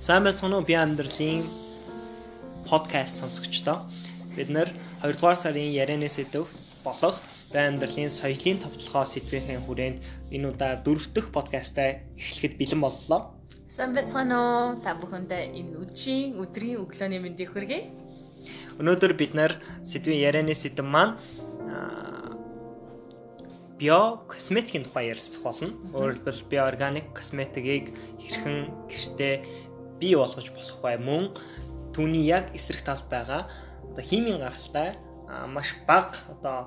Сайн байцгаана уу би амьдралын подкаст сонсогчдоо. Бид нэр 2 дугаар сарын ярианы сэдв болох бай амьдралын соёлын товтлогоо сэдвийн хүрээнд энэ удаа дөрөв дэх подкастаа эхлэхэд бэлэн боллоо. Сайн байцгаана уу? Та бүхэндээ энэ өдрийн өдрийн өглөөний мэндийг хүргэе. Өнөөдөр бид нэр сэдвийн ярианы сэдв маань био косметикийн тухай ярилцах болно. Өөрөлдвөл био органик косметикийг хэрхэн гэртээ бий болгож болох бай мөн түүний яг эсрэг талд байгаа одоо химийн гаралтай маш бага одоо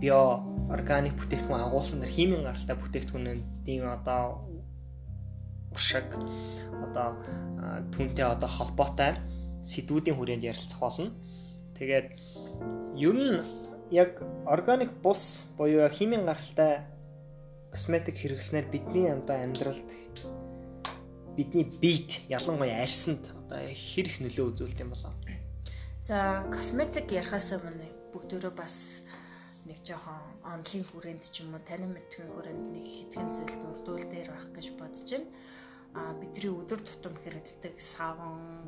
био органик бүтээгдэхүүн агуулсан дэр химийн гаралтай бүтээгдэхүүнүүдийн одоо уршиг одоо түүнтэй одоо холбоотой сэдвүүдийн хүрээнд ярилцах болно. Тэгээд ер нь яг органик бус буюу химийн гаралтай косметик хэрэгснээр бидний одоо амьдралд бидний биед ялангуяа арьсанд одоо хэр их нөлөө үзүүлдэг юм болоо. За косметик ярахаас өмнө бүгдөө бас нэг жоохон онлын хүрээнд ч юм уу танин мэдхийн хүрээнд нэг хитгэн зүйл дурдуул дээр байх гэж бодож байна. А бидний өдөр тутам хэрэглэдэг савн,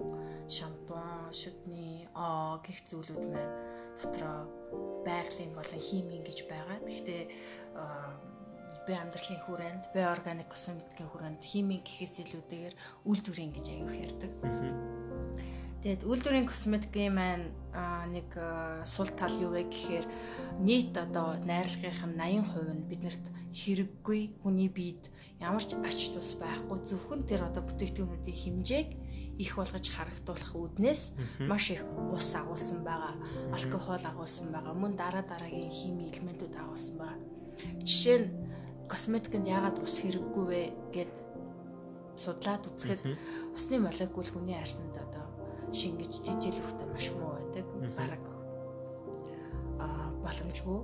шампунь, шүдний оо гих зүйлүүд маань дотроо байгалийн болон химийн гэж байгаа. Гэхдээ бие амьдралын хүрээнд, бие органик косметикийн хүрээнд химийн гэхээс илүүтэйгээр үйлдвэрийн гэж аяух ярьдаг. Тэгэд үйлдвэрийн косметикийн маань нэг сул тал юу вэ гэхээр нийт одоо найрлагын 80% нь биднэрт хэрэггүй хүний биед ямар ч ач тус байхгүй зөвхөн тэр одоо бүтээгдэхүүнүүдийн хэмжээг их болгож харагдуулах үүднээс маш их ус агуулсан байгаа, алкогол агуулсан байгаа, мөн дараа дараагийн хими элементүүд агуулсан байгаа. Жишээ нь косметикэнд яагаад ус хэрэггүй вэ гэд судлаад үзэхэд усны молекул хүний арьсанд одоо шингэж тэжээлэхтэй маш муу байдаг. Бараг а боломжгүй.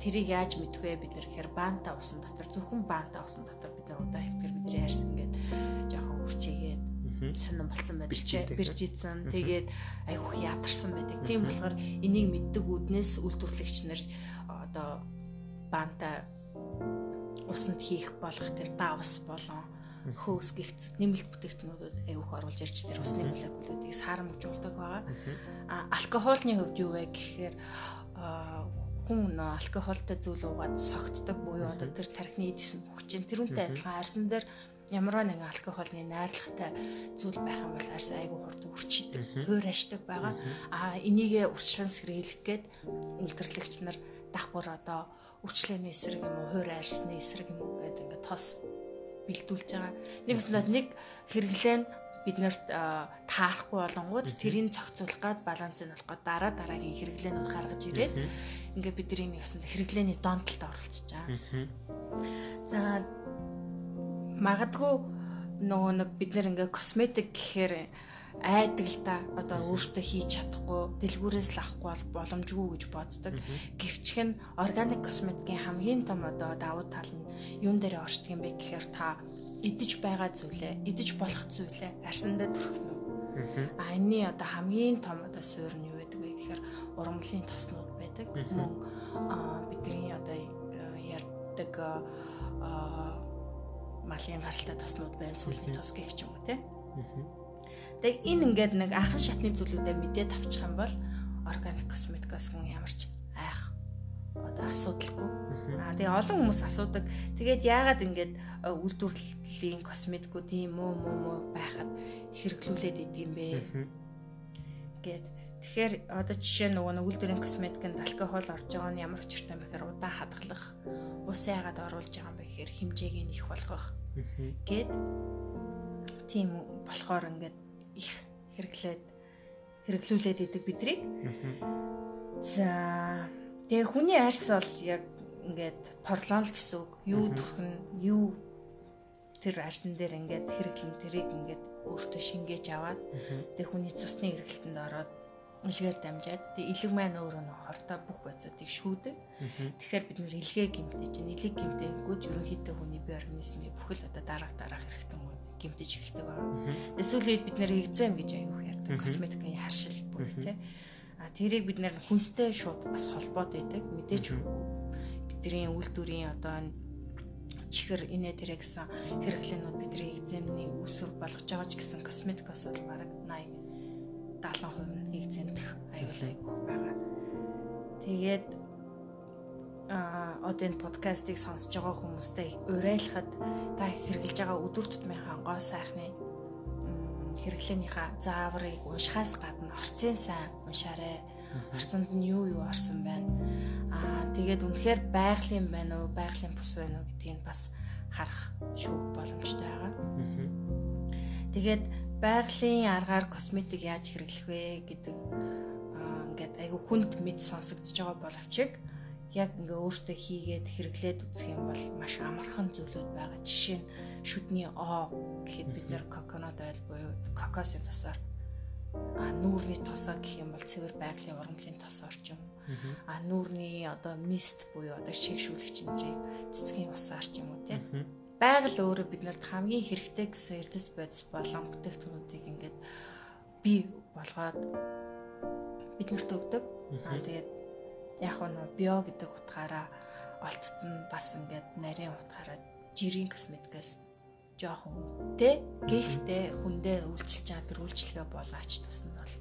Тэрийг яаж мэдэх вэ бид нэр гэхээр баанта усан дотор зөвхөн баанта усан дотор бид удаа ихтгэр бидний арьс ингээд жоохон үрчигээд сонирн болцсон байдаг. Биржицэн тэгээд айгүйх ядарсан байдаг. Тийм болохоор энийг мэддэг үүднээс үйлдвэрлэгч нар одоо баанта усанд хийх болох тэр давс болон хөөс гих нэмэлт бүтээгтнүүдэд аявуух оруулж ирж тэр усны молекулуудыг саарамжуулдаг байгаа. А алкогольны хувьд юу вэ гэхээр хүн алкогольтой зүйл уугаад согтдог буюу одоо тэр тархины эдсэн хөгжин тэрүүнтэй адилхан арьсан дээр ямар нэгэн алкогольны найрлагатай зүйл байх юм бол арьс айгүй хурд үрчийдэг, хуур ашдаг байгаа. А энийгээ урьдчилан сэргийлэх гээд үйлдвэрлэгч нар давхар одоо үрчлээний эсрэг юм уу, хуур арьсны эсрэг юм уу гэдэг ингээд тос бэлдүүлж байгаа. Нэг өснөд нэг хэрэглээ нь биднэрт таарахгүй болонгууд тэрийг зохицуулах гад балансыг олох гад дараа дараагийн хэрэглээнүүд гаргаж ирээд ингээд бидний нэг өсөнд хэрэглээний донтолд оруулчихж байгаа. За магадгүй нөгөө нэг бид нэр ингээд косметик гэхээр айдаг л та одоо өөртөө хийж чадахгүй дэлгүүрээс л авахгүй бол боломжгүй гэж боддог. Гэвчих нь органик косметикийн хамгийн том одоо давуу тал нь юун дээр оршдог юм бэ гэхээр та идэж байгаа зүйлээ, идэж болох зүйлээ арсандаа төрөх нь. А энэний одоо хамгийн том одоо суурь нь юу байдаг вэ гэхээр ургамлын тоснууд байдаг. Мөн бидний одоо ярьдаг малын гаралтай тоснууд байна, сүлний тос гэх юм уу тийм. Тэгээ энэ ингээд нэг анхан шатны зүйлүүдэд мэдээд авчих юм бол органик косметикаас хүн ямар ч айх одоо асуудалгүй. Аа тэгээ олон хүмүүс асуудаг. Тэгээд яагаад ингээд үйлдвэрлэлийн косметикууд ийм муу муу муу байхад хэрэглүүлээд идэм бэ? Гэт Тэгэхээр одоо жишээ нөгөө нэг үйлдвэрийн косметикэнд алкогол орж байгаа нь ямар учиртай юм бэхээр удаан хадгалах, ус яагаад оруулж байгаа юм бэ гэхээр хэмжээг нь их болгох. Гэт тийм болохоор ингээд их хэрэглээд хэрэглүүлээд идэг бидрийг. За тэгээ хүний арьс бол яг ингээд порлон л гэсэн үг. Юу төрхөн юу тэр арьсан дээр ингээд хэрэглэн тэрийг ингээд өөртөө шингээж аваад тэгээ хүний цусны эргэлтэнд ороод илгээр дамжаад тэгээ илэг маань өөрөө нөө хортой бүх бодисуудыг шүүдэг. Тэгэхээр бид нэр илгээ гимтэж, илэг гимтэнгүүд ерөнхийдөө хүний бие организмын бүхэл одоо дараах дараах хэрэгтэн гимтэж эхэлдэг байна. Тэгээ сүүлийн бид нэр экзем гэж аюух ярьдаг. Косметикийн харшил бүр тий. А тэрийг бид нэр хүнстэй шууд бас холбоод байдаг. Мэдээж бидний үйлдвэрийн одоо чихэр инээ тэрэ гэсэн хэрэглэнүүд бидний экземний үүсвэр болгож байгаа ч гэсэн косметикос бол бараг 80 70% нь экземдэх аюул айгүйх байгаа. Тэгээд одоо энэ подкастыг сонсож байгаа хүмүүстэй уриалахад та хэрэглэж байгаа өдөр тутмынхаа гоо сайхны хэрэглээнийхаа зааврыг уншихаас гадна орцын сайн уншаарай. Орцонд нь юу юу орсон байна. Аа тэгээд үнэхээр байгалийн байна уу, байгалийн бус байна уу гэдгийг бас харах шүүх боломжтой байгаа. Тэгээд байгалийн аргаар косметик яаж хэрэглэх вэ гэдэг ингээд айгүй хүнд мэд сонсогдож байгаа боловч яг ингээ өөртөө хийгээд хэрэглээд үзэх юм бол маш амархан зүйлүүд байгаа. Жишээ нь шүдний оо гэхэд бид нэр коконот ойл буюу кокосын тосоор а нүүрний тосоо гэх юм бол цэвэр байгалийн ургамлын тос орчим. А нүүрний одоо мист буюу одоо шигшүүлэгч нарыг цэцгийн усаар ч юм уу тийм. Байгаль өөрөө биднэрт хамгийн хэрэгтэй гэсэн эрдэс бодис болон бүтээгдэхүүнүүдийг ингээд бий болгоод биднэрт өгдөг. Аа тэгээд яг нь био гэдэг утгаараа олдсон бас ингээд нарийн утгаараа жирийн косметикээс жоохон тэ гэхдээ хүндээ үйлчилж байгаа тэр үйлчлэгээ болооч тусанд бол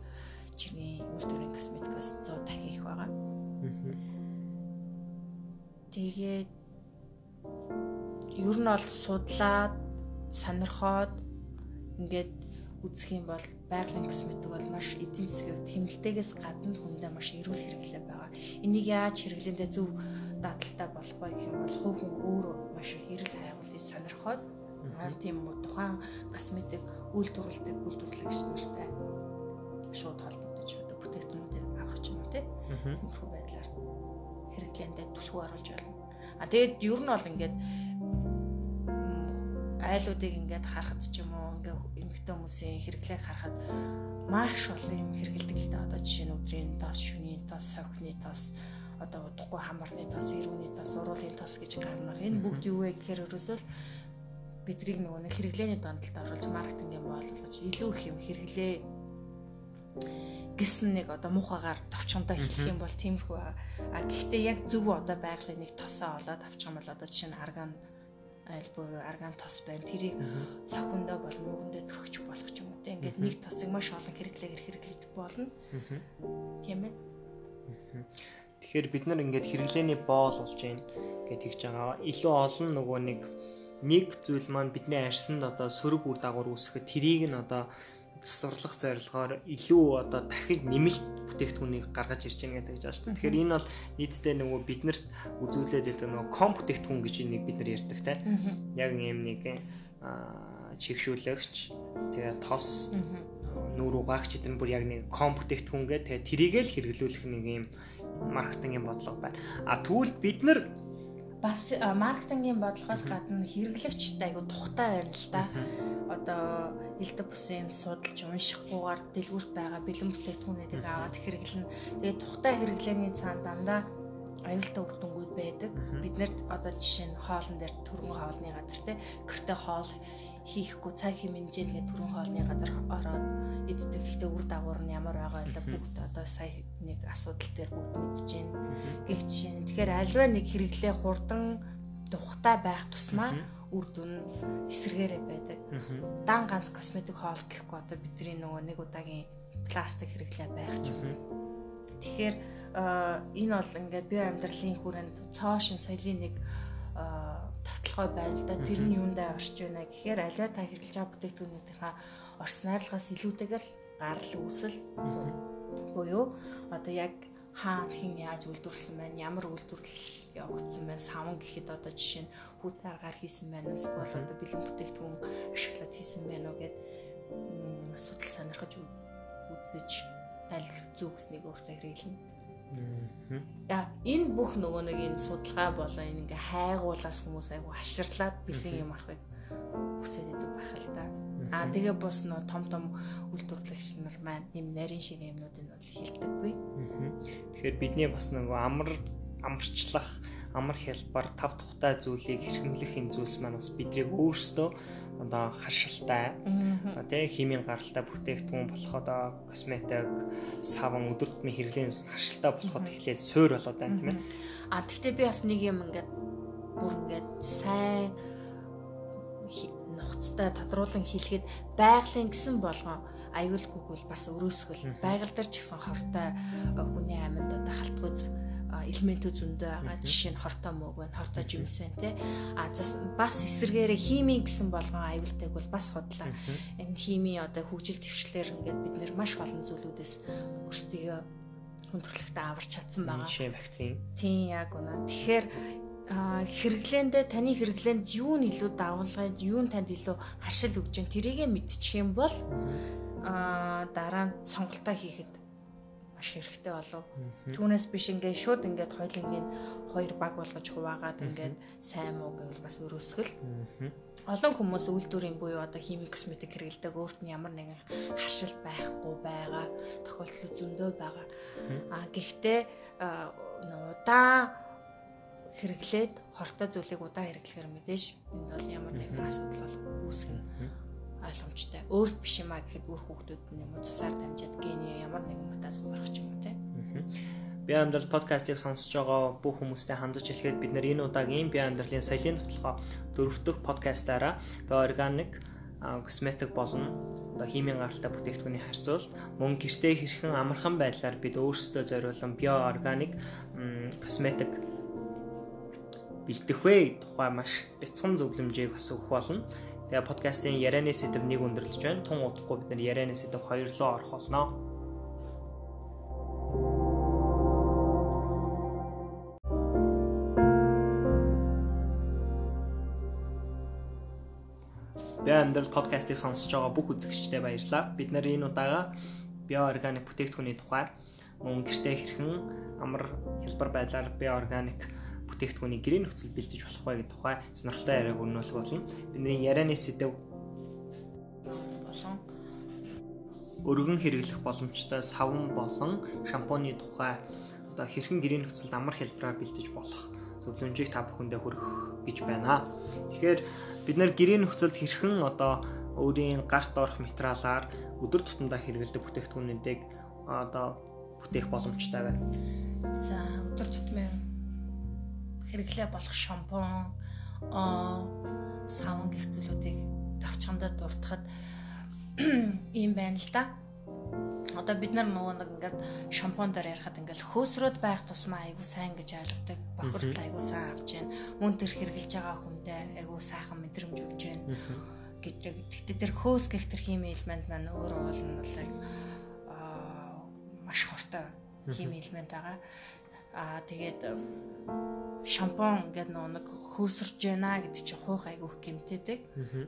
чиний үйлдвэрийн косметикээс 100 дахин их байгаа. Тэгээд ер нь бол судлаад сонирхоод ингээд үзэх юм бол байгалийн косметик бол маш эдийн засгийн хэмнэлтээс гадна хүндээ маш эрүүл хэрэглээ байгаа. Энийг яаж хэрэглэндээ зөв дадалтай болох вэ гэх юм бол хувь хүн өөрөө маш хэрэг хайгуулыг сонирхоод тийм тухайн косметик үйлдвэрлэдэг үйлдвэрлэгч нартай шууд холбогдож одоо бүтээгдэхүүнүүдийг авах ч юм уу тиймэрхүү байдлаар хэрэглээндээ түлхүү оруулж байна. А тэгээд ер нь бол ингээд айлуудыг ингээд харахад ч юм уу ингээд эмэгтэй хүмүүсийн хэрэглээг харахад маш олон юм хэрэгэлдэг л да. Одоо жишээ нь өдрийн тос, шөнийн тос, совхины тос, одоо удахгүй хамарны тос, эрүүний тос, уруулын тос гэж гарна. Энэ бүгд юу вэ гэхээр ерөөсөө бидрийг нөгөө нэг хэрэглээний дондолд оруулж маркетингийн боолуулж илүү их юм хэрэглээ гэсэн нэг одоо муухагаар товчхондоо хэлэх юм бол тиймэрхүү а гэхдээ яг зөв одоо байгалийн нэг тосоо олоод авчих юм бол одоо жишээ нь арган айл буюу арган тос байна. Тэрийг цохиндоо бол нүгэндээ төрөхч болох ч юм уу те. Ингээд нэг тосыг маш олон хэрэглээгээр хэрэглэж болно. Тийм ээ. Тэгэхээр бид нар ингээд хэрэглээний боол болж байна гэж хэлж байгаа. Илүү олон нөгөө нэг нэг зүйл маань бидний арьсанд одоо сөрөг үр дагавар үүсгэхэд тэрийг нь одоо засварлах зорилгоор илүү одоо дахиж нэмэлт бүтээгдэхүүнийг гаргаж ирж байна гэдэг дээ. Тэгэхээр энэ бол нийтдээ нөгөө биднэрт үзүүлээд байдаг нөгөө ком бүтээгдэхүүн гэж энийг бид нар ярьдаг те. Яг юм нэг чигшүүлэгч тэгээ тос нүүр угаагч гэдэг нь бүр яг нэг ком бүтээгдэхүүнгээ тэгээ тэрийгэл хэрэглүүлэх нэг юм маркетингийн бодлого байна. А тэгвэл бид нар бас маркетингийн бодлогоос гадна хэрэглэгчтэй айгу тухтай байна л да. Одоо элдв бусын юм судалж уншихгүйгээр дэлгүүрт байгаа бэлэн бүтээгдэхүүнүүдийг аваад хэрэглэнэ. Тэгээд тухтай хэрэглээний цаана дандаа аюултай үр дүнгууд байдаг. Биднэрт одоо жишээ нь хоолн дээр төргөн хоолны газар те гэрте хоол хийхгүй цаг хэмнэжээ тэгээд түрүүн хоолны газар ороод иддэг. Гэхдээ үр дагавар нь ямар байгаа вэ? Бүгд одоо сая нэг асуудал дээр бүгд мэдчихээн. Гэх жишээ тэгэхээр альва нэг хэрэглээ хурдан тухтай байх тусмаа үр дүн эсэргээрээ байдаг. Дан ганц косметик хоол гэхгүй одоо бидний нөгөө нэг удаагийн пластик хэрэглээ байх ч юм. Тэгэхээр энэ бол ингээд био амьдралын хүрээнд цоошин соёлын нэг тавталгай байна л да. Тэр нь юундаа орж байна гэхээр аливаа та хэрэглэж байгаа бүтээгдэхүүнүүдийнхаа орс найрлагаас илүүтэйгээр гарал үүсэл. Буюу одоо яг хаан хин яаж үйлдвэрлэсэн байна, ямар үйлдвэрлэл явагдсан байна, савн гэхэд одоо жишээ нь хүүтэй аргаар хийсэн байна уу, эсвэл одоо бэлэн бүтээгдэхүүн ашиглаад хийсэн байна уу гэд асуудал сонирхож үзэж аль зүг гэснийг өөртөө хэрэглэнэ. Яа энэ бүх нөгөө нэг энэ судалгаа болоо энэ ингээ хайгуулаас хүмүүс айгу хаширлаад бэлэн юм авахыг хүсээд байдаг байх л та. Аа тэгээ бус нөө том том үйлдвэрлэгч нар маань юм нарийн шиг юмнуудыг бол хилдэггүй. Тэгэхээр бидний бас нөгөө амар амарчлах амар хялбар тав тухтай зүйлийг хэрхэмлэх энэ зүйлс маань бас бидрийг өөрсдөө одоо хашилтай тий химийн гаралтай бүтээгдэхүүн болоход косметик савн өдөр тутмын хэрэглээний хашилтай болоход эхлээд суур болоод байна тийм ээ. А тэгтээ би бас нэг юм ингээд бүр ингээд сайн нухацтай тодруулан хэлэхэд байгалийн гэсэн болгон аюулгүйг бол бас өрөөсгөл. Байгаль дээр ч гэсэн хортой хүний амьд одоо халтгууз элементүүд зөндөө байгаа. Жишээ нь хортой мөг байна, хортой жимс байна те. А бас эсэргээрээ хими гэсэн болгон аюултайг бол бас худлаа. Энэ хими одоо хөгжил төвчлэр ингээд бид нэр маш олон зүйлүүдээс өөрсдөө хүндрэлтэй аварч чадсан байгаа. Жишээ вакцин. Тийм яг үнэ. Тэгэхээр хэрэглээндээ таны хэрэглээнд юу нь илүү давалгаж, юу нь танд илүү харшил өгч जैन тэрийгэ мэдчих юм бол аа дараа нь сонголтоо хийхэд маш хэрэгтэй болов. Түүнээс биш ингээд шууд ингээд хоёлынгийн хоёр баг болгож хуваагаад ингээд сайн муу гэвэл бас өрөөсгөл. Олон хүмүүс үйлдвэрийн буюу одоо химик косметик хэрэглэдэг өөрт нь ямар нэгэн харшил байхгүй байгаа тохиолдол зөндөө байгаа. А гэхдээ удаа хэрэглээд хортой зүйлийг удаа хэрэглэхээр мэдээж энэ бол ямар нэгэн асуудал бол үүсгэнэ ойлгомжтой. Өөрт биш юм а гэхэд өөр хүүхдүүд нь юм уу цусаар дамжаад гений ямар нэгэн мутацид гарах ч юм уу те. Би амьдрал подкастыг сонсож байгаа бүх хүмүүстэй хандаж хэлэхэд бид нэр энэ удаагийн би амьдралын соёлын тотлохоо дөрөвдөх подкастаараа би органик косметик болон одоо химийн гаралтай бүтээгдэхүүний харьцуулалт мөн гэртээ хэрхэн амархан байдлаар бид өөрсдөө зориулсан био органик косметик бэлдэх вэ тухай маш бяцхан зөвлөмжийг бас өгөх болно. Тэгээ подкастын ярианы сэдв нэг өндөрлөж байна. Тун удахгүй бид нар ярианы сэдв хоёр руу орох болно. Би амьдрал подкастыг сонсож байгаа бүх үзэгчдэд баярлалаа. Бид нэр энэ удаагаа биоорганик бүтээгдэхүүний тухай мөн гэртээ хэрхэн амар хэлбэр байдлаар биоорганик бүтээгдэхүүний гэрээ нөхцөл бэлдэж болох вэ гэдэг тухай сонирхолтой яриаг өрнүүлэх болно. Бидний ярианы сэдэв болон өргөн хэрэглэх боломжтой савн болон шампуны тухай одоо хэрхэн гэрээ нөхцөлд амар хэлбэрээр бэлдэж болох зөвлөмжийг та бүхэндээ хүргэх гэж байна. Тэгэхээр бид нэр гэрээ нөхцөлд хэрхэн одоо өөрийн гарт орох материалаар өдөр тутамдаа хэрэглэдэг бүтээгдэхүүнүүдийг одоо бүтээх боломжтой байна. За өдөр тутмын хэрэглээ болох шампунь аа савн гэх зүйлүүдийг товчхондоо дуртахад ийм байна л да. Одоо бид нар нөгөө нэг ингээд шампунь дээр ярихад ингээд хөөсрөөд байх тусмаа айгу сайн гэж ойлгодог. Бохирдол айгу сайн авч जैन. Мөн тэр хэрглэж байгаа хүндээ айгу сайхан мэдрэмж өгч जैन гэж. Гэхдээ тэр хөөс гэх тэр хими элемент маань өөрөө бол нь бол аа маш хортой хими элемент байгаа. Аа тэгээд шампунь гэдэг нэг хөөсөрж байна гэдэг чинь хуух айгүйх гэмтээдэг.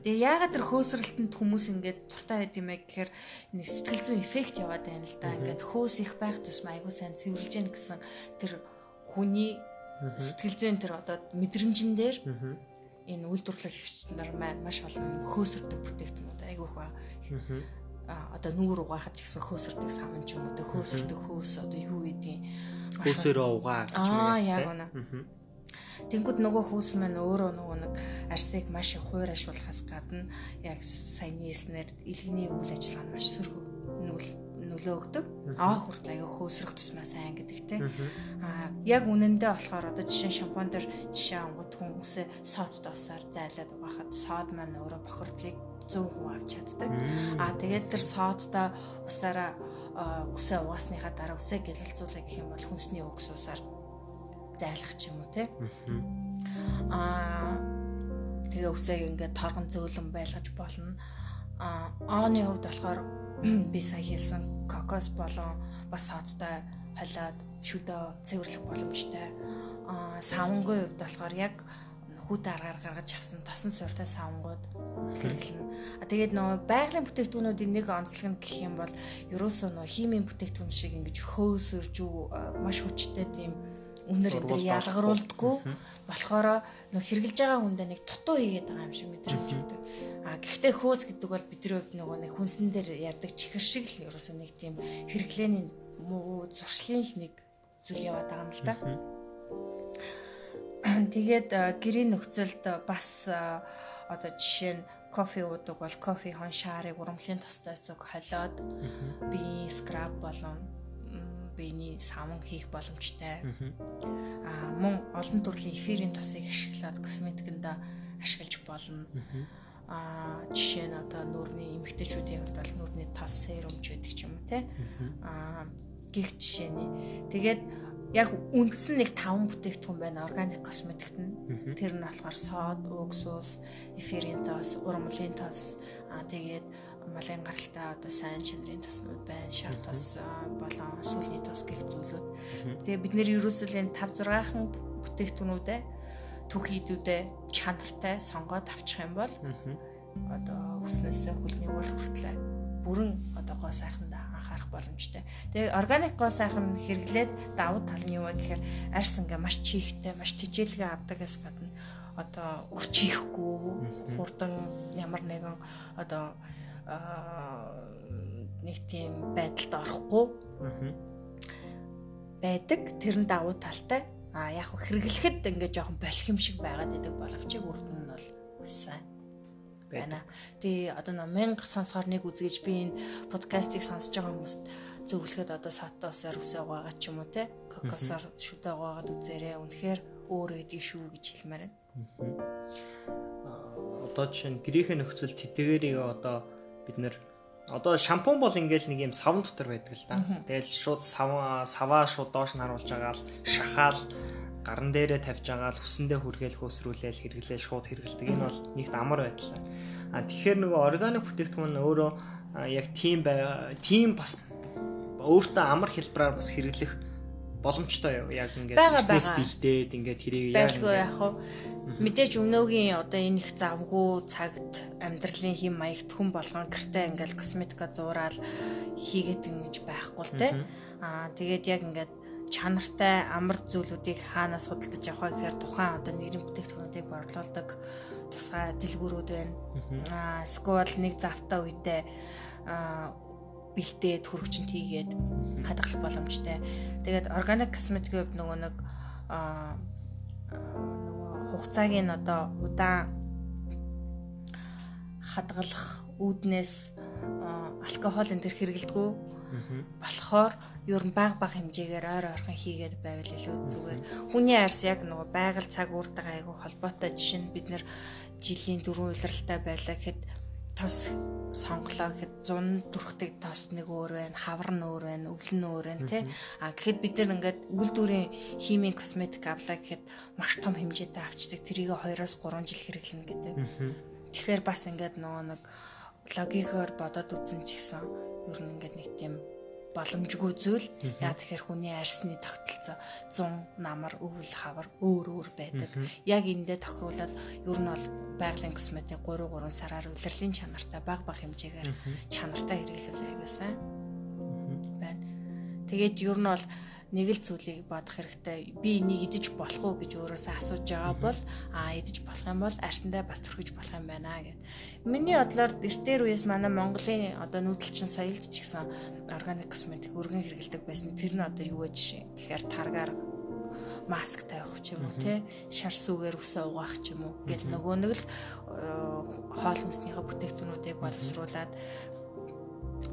Тэгээ яагаад тэр хөөсрөлтөнд хүмүүс ингээд дуртай байд юм бэ гэхээр нэг сэтгэл зүйн эффект яваад байна л да. Ингээд хөөс их байх тусмаа айгүй сайн цэвэрлж яах гэсэн тэр хүний сэтгэл зүйн тэр одоо мэдрэмжэн дээр энэ үйлдвэрлэгч нар маань маш олон хөөсөрдөг бүтээгдэхүүнүүд айгүйх ба одоо нүүр угаахад ч гэсэн хөөсөрдөг савн ч юм уу хөөсөрдөг хөөс одоо юу гэдгийг хөөсөрөө угаа гэж Аа яг үнэ. Тэнгүүд нөгөө хүүс маань өөрөө нөгөө нэг арсыг маш их хуурайшуулахаас гадна яг сайн нийлснээр илгэний үйл ажиллагаа маш сөрөг нүүл нөлөө өгдөг. Аа хүртэл аяга хөөсрөх тусмаа сайн гэдэг те. Аа яг үнэндээ болохоор одоо жишээ шампунь дээр жишээ ангууд хүмүүсээ сод доосаар зайлаад угаахад сод маань өөрөө бохирдлыг 100% авч чаддаг. Аа тэгээд тэр содтой усаараа үсээ угаасныхаа дараа үсээ гэлэлцүүлэх гэх юм бол хүнсний өгс усаар зайлах ч юм уу те. Аа тэгээ үсээ ингээд торгон зөөлөн байлгаж болно. Ааооны хувьд болохоор би сая хэлсэн кокос болон бас содтой холиод шүдөө цэвэрлэх боломжтой. Аа савнгийн хувьд болохоор яг хүүтэ аргаар гаргаж авсан тосон сууртай савнгууд хэрэглэнэ. А тэгээд нөгөө байгалийн бүтээгдэхүүнүүдийн нэг онцлог нь гэх юм бол ерөөсөө нөгөө химийн бүтээгдэхүүн шиг ингэж хөөсөрж маш хүчтэй тийм үнэр энэ ялгаруулдаггүй болохоор нөгөө хэрэглэж байгаа хүндээ нэг дутуу хийгээд байгаа юм шиг мэдрэмж өгдөг. А гэхдээ хөөс гэдэг бол бидний хувьд нөгөө нэг хүнсэн дээр ярддаг чихэр шиг л ерөөсөө нэг тийм хэрэглээний муу зуршлын нэг зүйл яваад байгаа юм л да. Тэгээд гэрийн нөхцөлд бас одоо жишээ нь кофе уудаг бол кофе хон шаарыг урамлын тостой зүг холиод би скраб болон биений савн хийх боломжтой. Аа мөн олон төрлийн эфирийн тосыг ашиглаад косметикэнд ашиглаж болно. Аа жишээ нь одоо нүүрний эмэгтэйчүүдийн хувьд бол нүүрний тос серумч гэдэг ч юм уу те. Аа гих жишээний. Тэгээд яг үндсэн нэг таван бүтээгдэхүүн байна органик косметикт нь. Тэр нь болохоор сод, уксус, эфирийн тос, урмлын тос, аа тэгээд малын гаралтай одоо сайн чанарын тоснууд байна. Шар тос болон сүлний тос гэх зүйлүүд. Тэгээ бид нэр ерөөсөө энэ 5 6хан бүтээгдэхүүнүүдээ түүх хийдүүдээ чанартай сонгоод авчих юм бол одоо хүснээсээ хөлний уул хүртлээ бүрэн одоо гоо сайхандаа анхаарах боломжтой. Тэгээ органик гоо сайхан хэрэглээд давуу тал нь юу вэ гэхээр арьс ингээ маш чихтэй, маш тижээлгээ авдагаас гадна одоо өрчихгүй хурдан ямар нэгэн одоо нэг тийм байдалд орохгүй байдаг. Тэр нь давуу талтай. А яг хэрэглэхэд ингээ жоохон болох юм шиг байгаад байдаг боловч үрд нь бол маш сайн байна. Тэгээ одоо нөө мянга сонсохоор нэг үзгэж би энэ подкастыг сонсож байгаа хүмүүст зөвлөхөд одоо сатосоор үсээ угаагаа ч юм уу те кокосоор шүдэ угаагаад үзээрэй. Үнэхээр өөр гэдэг шүү гэж хэлмээр байна. Одоо жишээ нь грээхэн нөхцөл тэтгээрийг одоо бид нэр одоо шампунь бол ингээл нэг юм савн дотор байдаг л да. Тэгэл шууд саваа саваа шууд доош нь харуулж байгаа л шахаал гарн дээрээ тавьж байгаа л хүсэндээ хүргээл хөөсрүүлээл хэрэглээл шууд хэрэгэлдэг. Энэ бол нэгт амар байдал. А тэгэхээр нөгөө органик бүтээгдэхүүн өөрөө яг тийм тийм бас өөртөө амар хэлбэрээр бас хэрэглэх боломжтой юу? Яг ингээд бизнес бэлдээд ингээд тэрийг яг яг Мэдээж өмнөөгийн одоо энэ их завгүй цагт амьдралын хэм маягт хүн болгон гэртээ ингээл косметика зуураад хийгээд ингэж байхгүй л те. Аа тэгээд яг ингээд чанартай амар зүйлүүдийг хаанаас худалдаж авах гэхээр тухайн одоо нэрийн бүтээгдэхүүнүүдийг борлуулдаг тусгай дэлгүүрүүд байна. Аа эсвэл нэг завтай үедээ аа бэлдээд хөрөгчөнд хийгээд хадгалах боломжтой. Тэгээд органик косметикийн хувьд нөгөө нэг аа хугацааг нь одоо удаан хадгалах үүднээс алкогол энэ төр хэрэгэлдэггүй болохоор ер нь баг баг хэмжээгээр ойр ойрхон хийгээд байвал илүү зүгээр. Хүний арьс яг нөгөө байгаль цаг ууртайгаа айгүй холбоотой жишээ нь бид нэр жилийн дөрвөн улиралтай байлаа гэхэд тос сонголоо гэхэд зун дүрхдэг тос нэг өөр байна, хавар нь өөр байна, өвлөн өөр байна тий. А гэхэд бид нар ингээд үйлдвэрийн химийн косметик авлаа гэхэд маш том хэмжээтэй авчдаг. Тэрийг 2-оос 3 жил хэрэглэнэ гэдэг. Тэгэхээр бас ингээд нөгөө нэг логикоор бодоод үзэн ч гэсэн ер нь ингээд нэг тийм боломжгүй зүйл. Яг тэгэхээр хүний арьсны тогтолцоо 100 намар, өвөл, хавар өөр өөр байдаг. Яг эндээ тохируулаад ер нь бол байгалийн косметик 3 3 сараар улирлын чанартай баг баг хэмжээгээр чанартай хэрэглүүл аягаасан байна. Тэгээд ер нь бол нэг л зүйлийг бодох хэрэгтэй. Би энийг идэж болох уу гэж өөрөөсөө асууж байгаа бол аа идэж болох юм бол арьсандаа бас төрхөж болох юм байна гэд. Миний бодлоор эртээр үеэс манай Монголын одоо нүүдэлчин соёлд ч гэсэн органик косметик өргөн хэрэгэлдэг байсан. Тэр нь одоо юу вэ жишээ. Тэгэхээр таргаар маск тавих ч юм уу те шар сүгээр үсээ угаах ч юм уу гэл нөгөө нэг л э, хоол хүнснийхээ бүтээгтүүнүүдийг боловсруулад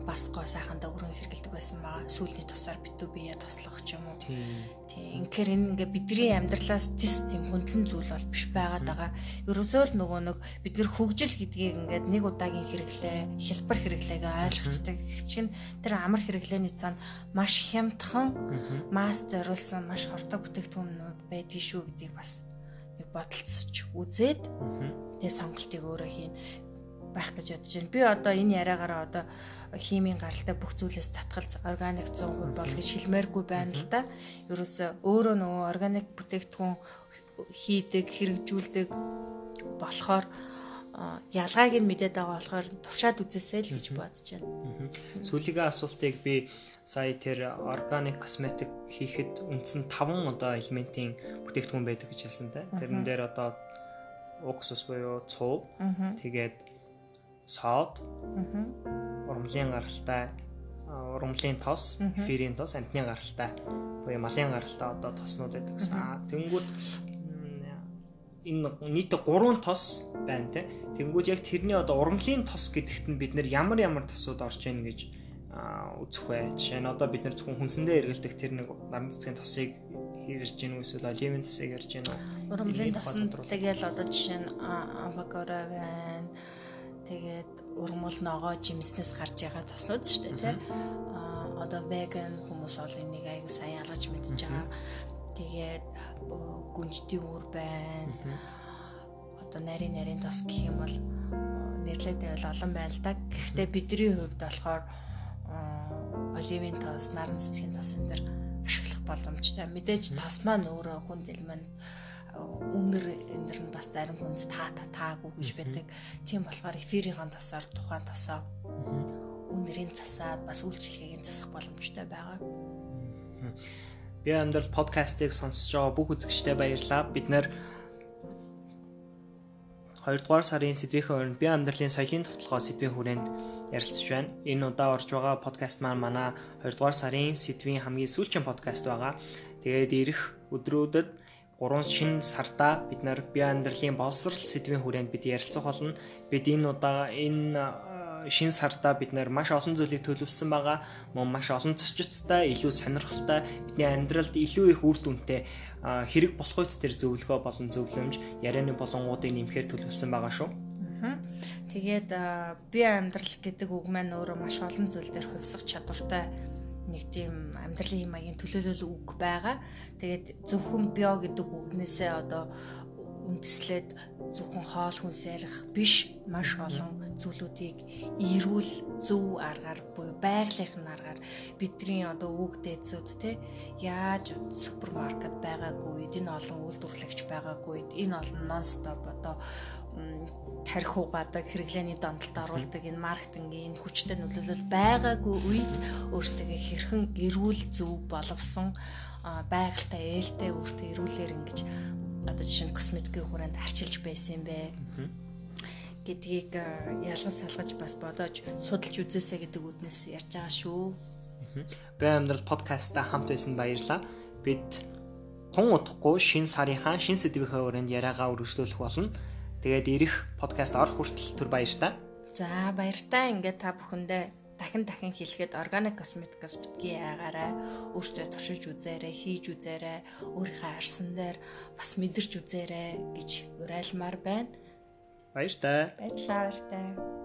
бас гоо сайхандаа өргөн хэргэлдэг байсан байгаа. Сүүлний тусаар битүү бие тослох ч юм уу. Тийм. Инхээр энэ ингээ бидний амьдралаас тис тийм хөндлөн зүйл бол биш байгаад байгаа. Ерөөсөө л нөгөө нэг бид нэр хөгжил гэдгийг ингээд нэг удаагийн хэрэглээ, хэлбэр хэрэглээгээ ойлгочтой. Хөвчин тэр амар хэрэглээний цаана маш хямдхан масс зориулсан маш хортой бүтээгдэхүүнүүд байдгийг шүү гэдгийг бас бодолцож үзээд тэгээ сонголтыг өөрөө хийн байх гэж бодож байна. Би одоо энэ яриагаараа одоо химийн гаралтай бүх зүйлээс татгалз органик 100% бол гэж хэлмээргүй байна л да. Ерөөсөө өөрөө нөгөө органик бүтээгдэхүүн хийдэг, хэрэгжүүлдэг болохоор ялгааг нь мэдээд байгаа болохоор туршаад үзээсэй л гэж бодож байна. Сүүлигээ асуултыг би сая тэр органик косметик хийхэд үндсэн 5 одоо элементийн бүтээгдэхүүн байдаг гэж хэлсэнтэй. Тэрэн дээр одоо уксус буюу цуу, тэгээд сод, урмлын гаралтай, урмлын тос, эфирийн тос, амтны гаралтай буюу малын гаралтай одоо тоснууд байдаг гэсэн. Тэнгүүд энэ нийт 3 тос байна те. Тэнгүүд яг тэрний одоо урмлын тос гэдэгт нь бид нэр ямар ямар тосууд орж ийн гэж үзэх вэ? Жишээ нь одоо бид нэр зөвхөн хүнсэндээ эргэлдэх тэр нэг наран цэцгийн тосыг ярьж гин үү эсвэл оливын тосыг ярьж гин үү? Урамлын тоснд тэгэл одоо жишээ нь авокадо байна. Тэгээд ургамал ногоо жимснээс гарч байгаа тоснууд шүү дээ тий. А одоо веган хүмүүс бол энийг аяг сайн ялгаж мэдж байгаа. Тэгээд гүнжтийн үр байна. Одоо нарийн нарийн тос гэх юм бол нэрлэдэг бол олон байна л да. Гэхдээ бидний хувьд болохоор оливын тос, наран цэцгийн тос энэ төр ашиглах боломжтой. Мэдээж тос маань өөрөө хүн зэлмэнд үнэр энэ нь бас зарим хүнд та та таагүй гэж байдаг. Тийм болохоор эфирийн тосоор тухайн тосоо үнэрийн засаад бас үйлчлэгийг засах боломжтой байгаа. Би амьдрал подкастыг сонсож байгаа бүх үзэгчдэд баярлалаа. Бид нэр 2 дугаар сарын сэдвийн өрн би амьдралын соёлын товтлогоо сэдвийн хүрээнд ярилцж байна. Энэ удаа орж байгаа подкаст маань манай 2 дугаар сарын сэдвийн хамгийн сүүлчийн подкаст байгаа. Тэгээд ирэх өдрүүдэд 3 шинэ сартаа бид нар би амьдралын боловсрал сэдвийн хүрээнд бид ярилцах болно. Бид энэ удаа энэ шинэ сардаа бид нэр маш олон зүйлийг төлөвлөсөн байгаа. Мөн маш олон зочдтой, илүү сонирхолтой, бидний амьдралд илүү их үр дүнтэй хэрэг болох үст төр зөвлөгөө болон зөвлөмж, ярианы болонгуудыг нэмэхээр төлөвлөсөн байгаа шүү. Тэгээд би амьдрал гэдэг үг маань өөрөө маш олон зүйл дээр хувьсах чадвартай нэг тийм амьдралын маягийн төлөөлөл үг байгаа. Тэгээд зөвхөн био гэдэг үгнээсээ одоо үндэслээд зөвхөн хоол хүнс ярих биш маш олон зүйлүүдийг эрүүл зөв аргаар буюу байгалийнхын аргаар бидний одоо үг дээдсүүд те яаж супермаркет байгаагүй энэ олон үйлдвэрлэгч байгаагүй энэ олон нонстоп одоо тарих угаадаг хэрэглээний дондолд оруулдаг энэ маркетингийн хүчтэй нөлөөлөл байгаагүй үед өөртөө хэрхэн эрүүл зөв боловсон байгальтай ээлтэй өөртөө эрүүлэр ингэж одоо жишээ нь косметикийн хүрээнд арчилж байсан юм бэ гэдгийг ялгаж салгаж бас бодож судалж үзээсэй гэдэг үднэс ярьж байгаа шүү. Би амьдрал подкастта хамт байсан баярлаа. Бид тун удахгүй шин сарынхаа шин сэдвийнхээ өрөөнд яриагаа үргэлжлүүлэх болно. Тэгээд ирэх подкаст орох хүртэл түр баяртай. За баяртай. Ингээд та бүхэндээ дахин дахин хэлэхэд органик косметикс битгий ягаарай өөртөө туршиж үзээрэй хийж үзээрэй өөрийнхөө арсан дээр бас мэдэрч үзээрэй гэж уриалмаар байна. Баяртай. Баярлалаа баяртай